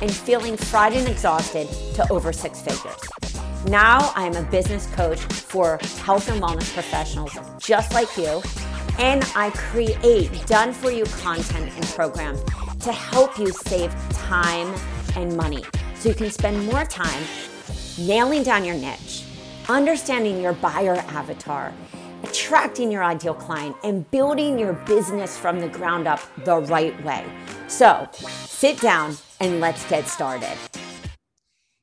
and feeling fried and exhausted to over six figures. Now I am a business coach for health and wellness professionals just like you, and I create done for you content and programs to help you save time and money so you can spend more time nailing down your niche, understanding your buyer avatar, attracting your ideal client, and building your business from the ground up the right way. So sit down and let's get started.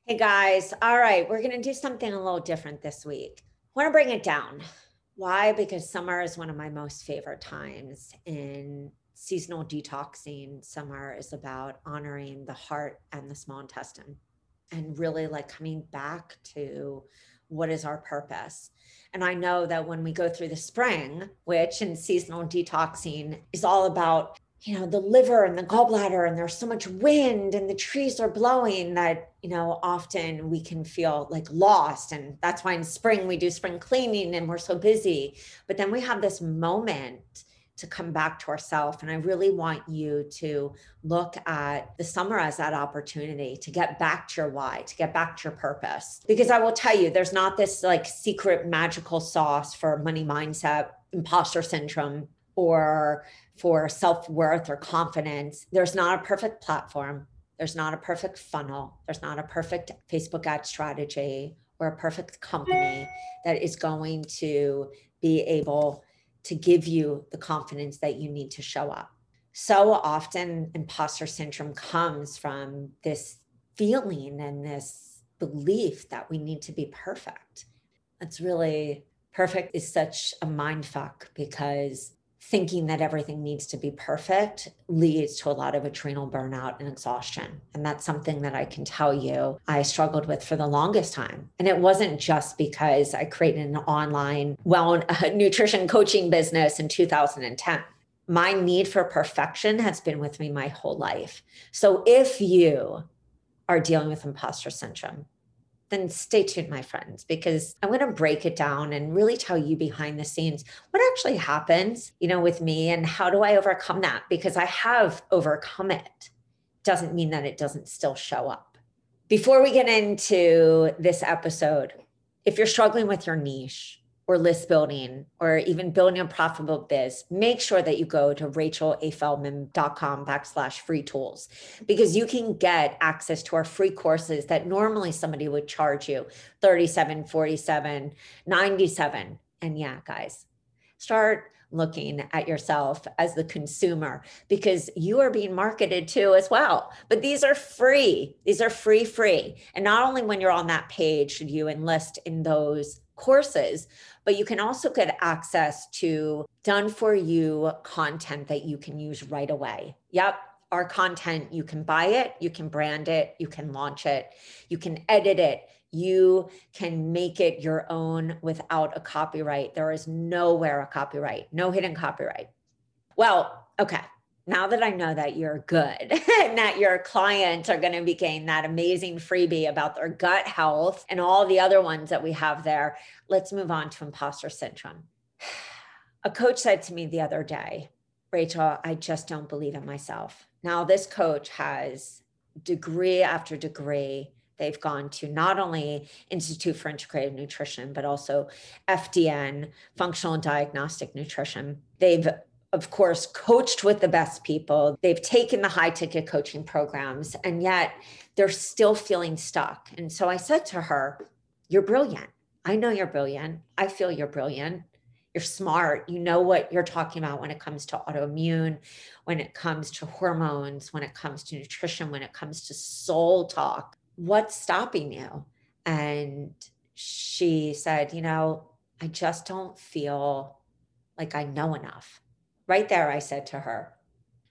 Hey guys, all right, we're gonna do something a little different this week. I wanna bring it down. Why? Because summer is one of my most favorite times in seasonal detoxing. Summer is about honoring the heart and the small intestine and really like coming back to what is our purpose. And I know that when we go through the spring, which in seasonal detoxing is all about you know the liver and the gallbladder and there's so much wind and the trees are blowing that you know often we can feel like lost and that's why in spring we do spring cleaning and we're so busy. But then we have this moment to come back to ourselves and i really want you to look at the summer as that opportunity to get back to your why to get back to your purpose. Because i will tell you there's not this like secret magical sauce for money mindset imposter syndrome or for self worth or confidence. There's not a perfect platform. There's not a perfect funnel. There's not a perfect Facebook ad strategy or a perfect company that is going to be able to give you the confidence that you need to show up. So often, imposter syndrome comes from this feeling and this belief that we need to be perfect. It's really perfect is such a mind fuck because thinking that everything needs to be perfect leads to a lot of adrenal burnout and exhaustion. And that's something that I can tell you I struggled with for the longest time. And it wasn't just because I created an online well nutrition coaching business in 2010. My need for perfection has been with me my whole life. So if you are dealing with imposter syndrome, then stay tuned, my friends, because I'm going to break it down and really tell you behind the scenes what actually happens, you know, with me and how do I overcome that? Because I have overcome it. Doesn't mean that it doesn't still show up. Before we get into this episode, if you're struggling with your niche, or list building or even building a profitable biz, make sure that you go to rachelafeldman.com backslash free tools because you can get access to our free courses that normally somebody would charge you 37, 47, 97. And yeah, guys, start looking at yourself as the consumer because you are being marketed to as well. But these are free. These are free, free. And not only when you're on that page should you enlist in those courses, but you can also get access to done for you content that you can use right away. Yep. Our content, you can buy it, you can brand it, you can launch it, you can edit it, you can make it your own without a copyright. There is nowhere a copyright, no hidden copyright. Well, okay now that I know that you're good and that your clients are going to be getting that amazing freebie about their gut health and all the other ones that we have there, let's move on to imposter syndrome. A coach said to me the other day, Rachel, I just don't believe in myself. Now, this coach has degree after degree. They've gone to not only Institute for Integrative Nutrition, but also FDN, Functional Diagnostic Nutrition. They've of course, coached with the best people. They've taken the high ticket coaching programs, and yet they're still feeling stuck. And so I said to her, You're brilliant. I know you're brilliant. I feel you're brilliant. You're smart. You know what you're talking about when it comes to autoimmune, when it comes to hormones, when it comes to nutrition, when it comes to soul talk. What's stopping you? And she said, You know, I just don't feel like I know enough right there, I said to her,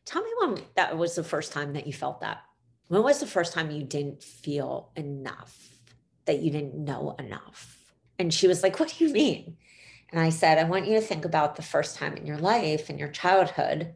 Tell me when that was the first time that you felt that. when was the first time you didn't feel enough, that you didn't know enough? And she was like, What do you mean? And I said, I want you to think about the first time in your life, in your childhood.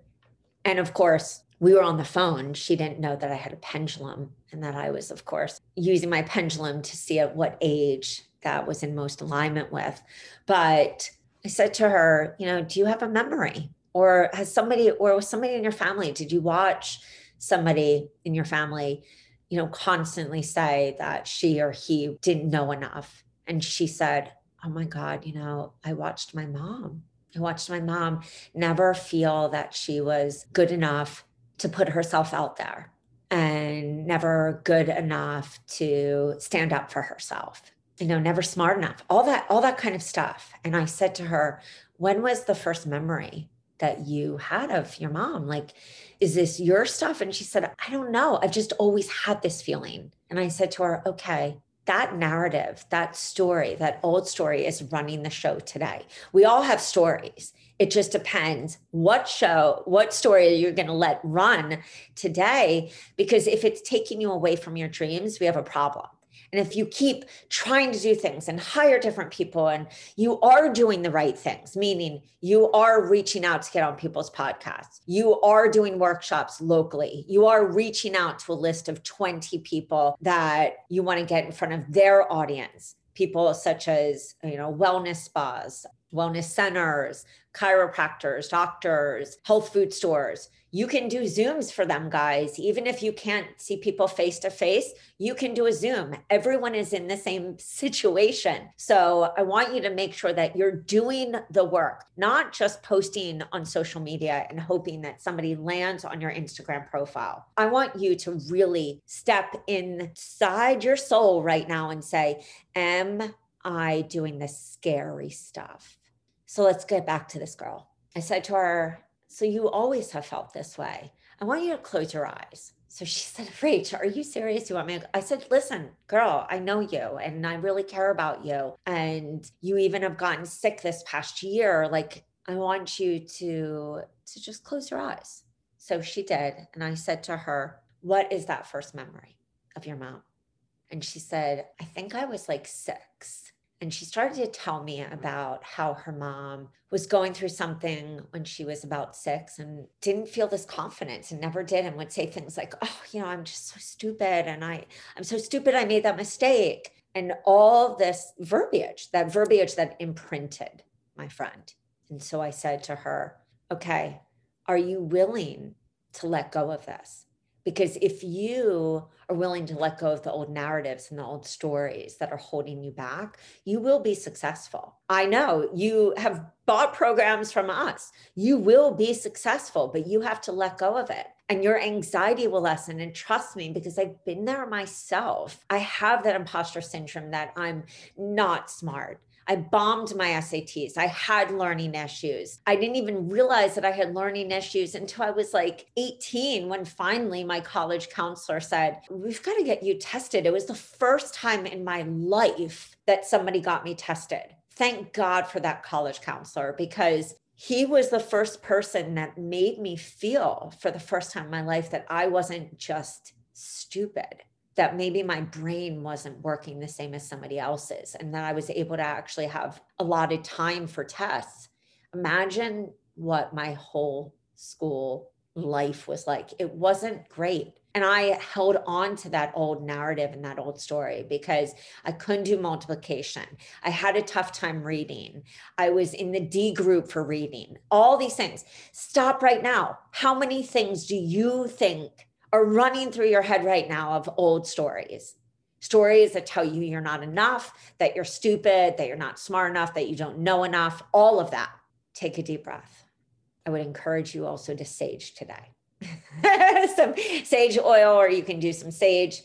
And of course, we were on the phone. She didn't know that I had a pendulum and that I was, of course, using my pendulum to see at what age that was in most alignment with. But I said to her, you know, do you have a memory? Or has somebody, or was somebody in your family, did you watch somebody in your family, you know, constantly say that she or he didn't know enough. And she said, Oh my God, you know, I watched my mom. I watched my mom never feel that she was good enough to put herself out there and never good enough to stand up for herself you know never smart enough all that all that kind of stuff and i said to her when was the first memory that you had of your mom like is this your stuff? And she said, I don't know. I've just always had this feeling. And I said to her, okay, that narrative, that story, that old story is running the show today. We all have stories. It just depends what show, what story you're going to let run today. Because if it's taking you away from your dreams, we have a problem. And if you keep trying to do things and hire different people and you are doing the right things, meaning you are reaching out to get on people's podcasts, you are doing workshops locally, you are reaching out to a list of 20 people that you want to get in front of their audience, people such as, you know, wellness spas, wellness centers, chiropractors, doctors, health food stores you can do Zooms for them, guys. Even if you can't see people face to face, you can do a Zoom. Everyone is in the same situation. So I want you to make sure that you're doing the work, not just posting on social media and hoping that somebody lands on your Instagram profile. I want you to really step inside your soul right now and say, Am I doing the scary stuff? So let's get back to this girl. I said to her, so you always have felt this way. I want you to close your eyes. So she said, Rach, are you serious? You want me? I said, listen, girl, I know you and I really care about you. And you even have gotten sick this past year. Like, I want you to to just close your eyes. So she did. And I said to her, What is that first memory of your mom? And she said, I think I was like six. And she started to tell me about how her mom was going through something when she was about six and didn't feel this confidence and never did and would say things like, oh, you know, I'm just so stupid. And I, I'm so stupid. I made that mistake. And all this verbiage, that verbiage that imprinted my friend. And so I said to her, okay, are you willing to let go of this? Because if you are willing to let go of the old narratives and the old stories that are holding you back, you will be successful. I know you have bought programs from us. You will be successful, but you have to let go of it. And your anxiety will lessen. And trust me, because I've been there myself, I have that imposter syndrome that I'm not smart. I bombed my SATs. I had learning issues. I didn't even realize that I had learning issues until I was like 18 when finally my college counselor said, We've got to get you tested. It was the first time in my life that somebody got me tested. Thank God for that college counselor because he was the first person that made me feel for the first time in my life that I wasn't just stupid that maybe my brain wasn't working the same as somebody else's and that I was able to actually have a lot of time for tests. Imagine what my whole school life was like. It wasn't great. And I held on to that old narrative and that old story because I couldn't do multiplication. I had a tough time reading. I was in the D group for reading, all these things. Stop right now. How many things do you think are running through your head right now of old stories stories that tell you you're not enough, that you're stupid, that you're not smart enough, that you don't know enough, all of that. Take a deep breath. I would encourage you also to sage today. some sage oil, or you can do some sage.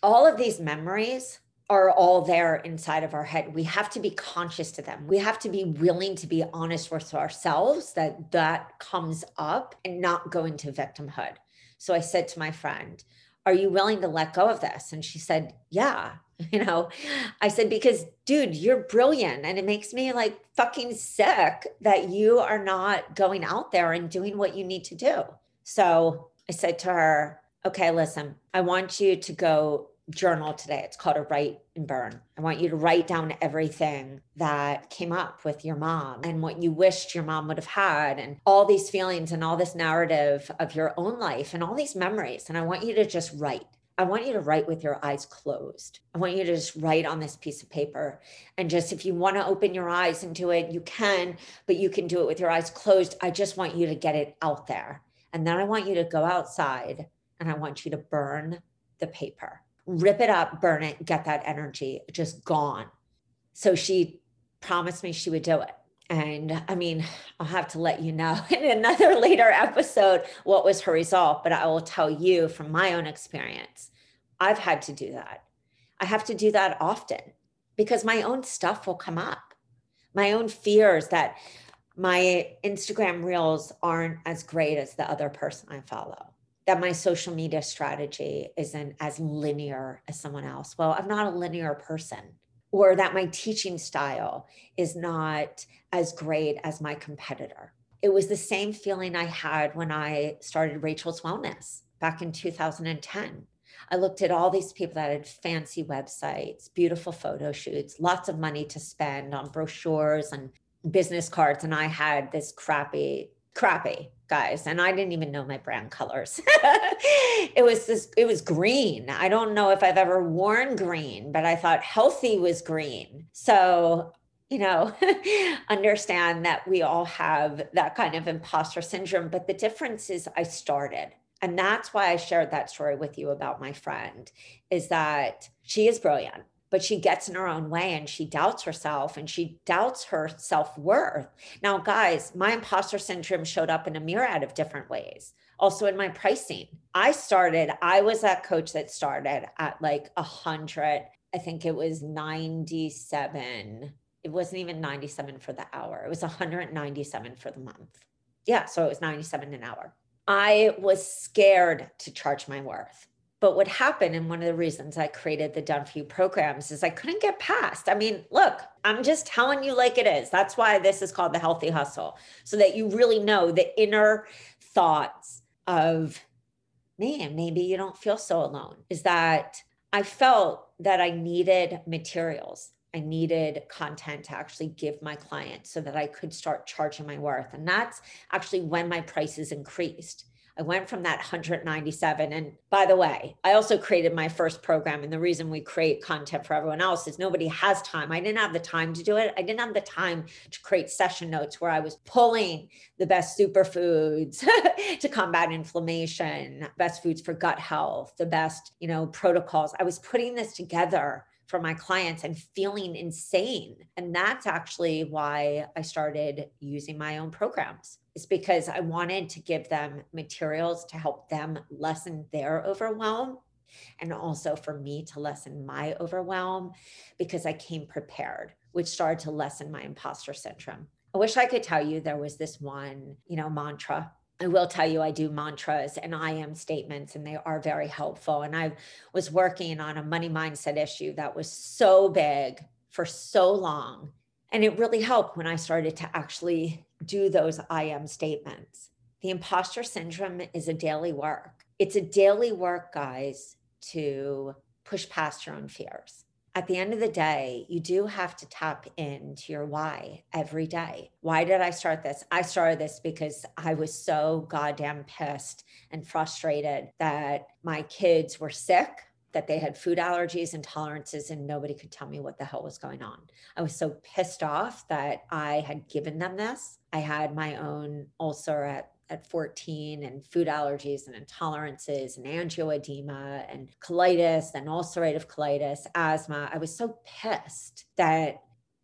All of these memories are all there inside of our head. We have to be conscious to them. We have to be willing to be honest with ourselves that that comes up and not go into victimhood. So I said to my friend, Are you willing to let go of this? And she said, Yeah. You know, I said, Because, dude, you're brilliant. And it makes me like fucking sick that you are not going out there and doing what you need to do. So I said to her, okay, listen, I want you to go journal today. It's called a write and burn. I want you to write down everything that came up with your mom and what you wished your mom would have had, and all these feelings and all this narrative of your own life and all these memories. And I want you to just write. I want you to write with your eyes closed. I want you to just write on this piece of paper. And just if you want to open your eyes and do it, you can, but you can do it with your eyes closed. I just want you to get it out there. And then I want you to go outside and I want you to burn the paper rip it up, burn it, get that energy just gone. So she promised me she would do it. And I mean, I'll have to let you know in another later episode what was her result, but I will tell you from my own experience, I've had to do that. I have to do that often because my own stuff will come up. My own fears that my Instagram reels aren't as great as the other person I follow that my social media strategy isn't as linear as someone else. Well, I'm not a linear person, or that my teaching style is not as great as my competitor. It was the same feeling I had when I started Rachel's Wellness back in 2010. I looked at all these people that had fancy websites, beautiful photo shoots, lots of money to spend on brochures and business cards. And I had this crappy, crappy guys and i didn't even know my brand colors. It was this it was green. I don't know if i've ever worn green but i thought healthy was green. So you know understand that we all have that kind of imposter syndrome but the difference is i started. And that's why i shared that story with you about my friend is that she is brilliant but she gets in her own way and she doubts herself and she doubts her self-worth. Now, guys, my imposter syndrome showed up in a myriad of different ways. Also in my pricing. I started, I was that coach that started at like a hundred, I think it was 97. It wasn't even 97 for the hour. It was 197 for the month. Yeah, so it was 97 an hour. I was scared to charge my worth. But what happened, and one of the reasons I created the Done For You programs is I couldn't get past. I mean, look, I'm just telling you like it is. That's why this is called the healthy hustle, so that you really know the inner thoughts of, man, maybe you don't feel so alone. Is that I felt that I needed materials. I needed content to actually give my clients so that I could start charging my worth. And that's actually when my prices increased I went from that 197. And by the way, I also created my first program. And the reason we create content for everyone else is nobody has time. I didn't have the time to do it. I didn't have the time to create session notes where I was pulling the best superfoods to combat inflammation, best foods for gut health, the best, you know, protocols. I was putting this together for my clients and feeling insane. And that's actually why I started using my own programs is because I wanted to give them materials to help them lessen their overwhelm and also for me to lessen my overwhelm because I came prepared, which started to lessen my imposter syndrome. I wish I could tell you there was this one, you know, mantra I will tell you, I do mantras and I am statements, and they are very helpful. And I was working on a money mindset issue that was so big for so long. And it really helped when I started to actually do those I am statements. The imposter syndrome is a daily work. It's a daily work, guys, to push past your own fears at the end of the day, you do have to tap into your why every day. Why did I start this? I started this because I was so goddamn pissed and frustrated that my kids were sick, that they had food allergies, and tolerances and nobody could tell me what the hell was going on. I was so pissed off that I had given them this. I had my own ulcer at at 14 and food allergies and intolerances and angioedema and colitis and ulcerative colitis, asthma. I was so pissed that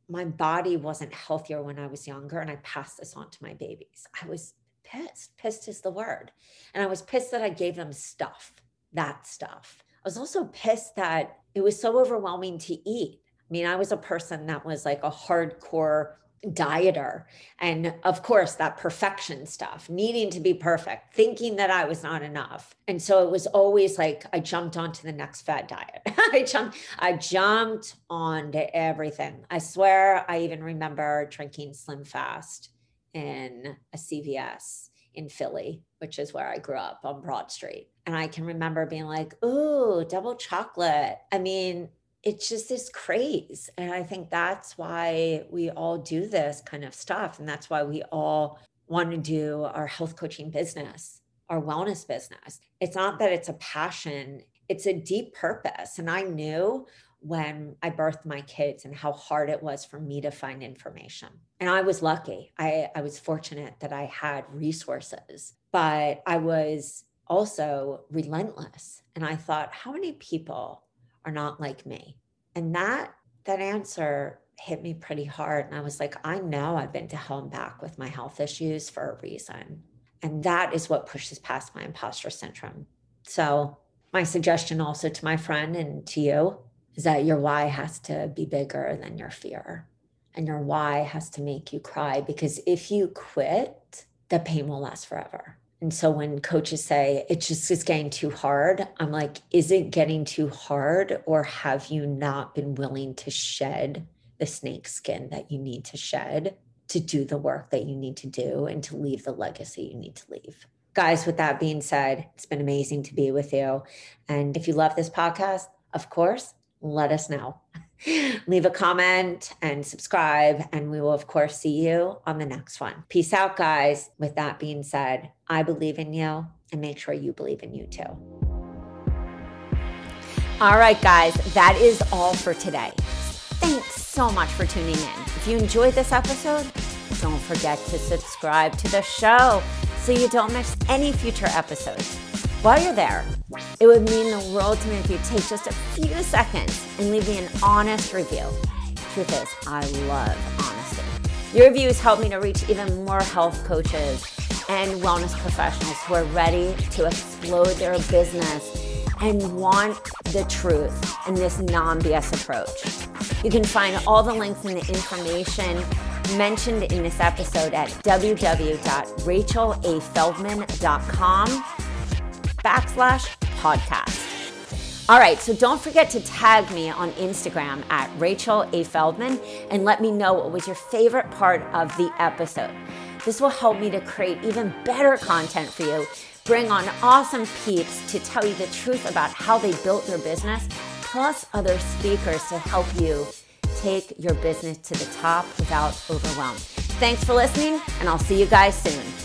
my body wasn't healthier when I was younger and I passed this on to my babies. I was pissed. Pissed is the word. And I was pissed that I gave them stuff, that stuff. I was also pissed that it was so overwhelming to eat. I mean, I was a person that was like a hardcore dieter and of course that perfection stuff needing to be perfect thinking that i was not enough. And so it was always like i jumped onto the next fad diet. I jumped i jumped onto everything. I swear i even remember drinking slim fast in a cvs in Philly, which is where I grew up on Broad Street. And I can remember being like, ooh, double chocolate. I mean, it's just this craze. And I think that's why we all do this kind of stuff. And that's why we all want to do our health coaching business, our wellness business. It's not that it's a passion, it's a deep purpose. And I knew when I birthed my kids and how hard it was for me to find information. And I was lucky. I, I was fortunate that I had resources, but I was also relentless. And I thought, how many people are not like me? And that that answer hit me pretty hard. And I was like, I know I've been to hell and back with my health issues for a reason. And that is what pushes past my imposter syndrome. So my suggestion also to my friend and to you is that your why has to be bigger than your fear. And your why has to make you cry because if you quit, the pain will last forever. And so when coaches say it just is getting too hard, I'm like, is it getting too hard or have you not been willing to shed the snake skin that you need to shed to do the work that you need to do and to leave the legacy you need to leave? Guys, with that being said, it's been amazing to be with you. And if you love this podcast, of course, let us know. Leave a comment and subscribe, and we will, of course, see you on the next one. Peace out, guys. With that being said, I believe in you and make sure you believe in you too. All right, guys, that is all for today. Thanks so much for tuning in. If you enjoyed this episode, don't forget to subscribe to the show so you don't miss any future episodes. While you're there, it would mean the world to me if you take just a few seconds and leave me an honest review. Truth is, I love honesty. Your reviews help me to reach even more health coaches and wellness professionals who are ready to explode their business and want the truth in this non BS approach. You can find all the links and the information mentioned in this episode at www.rachelafeldman.com backslash podcast. All right, so don't forget to tag me on Instagram at Rachel A. Feldman and let me know what was your favorite part of the episode. This will help me to create even better content for you, bring on awesome peeps to tell you the truth about how they built their business, plus other speakers to help you take your business to the top without overwhelm. Thanks for listening, and I'll see you guys soon.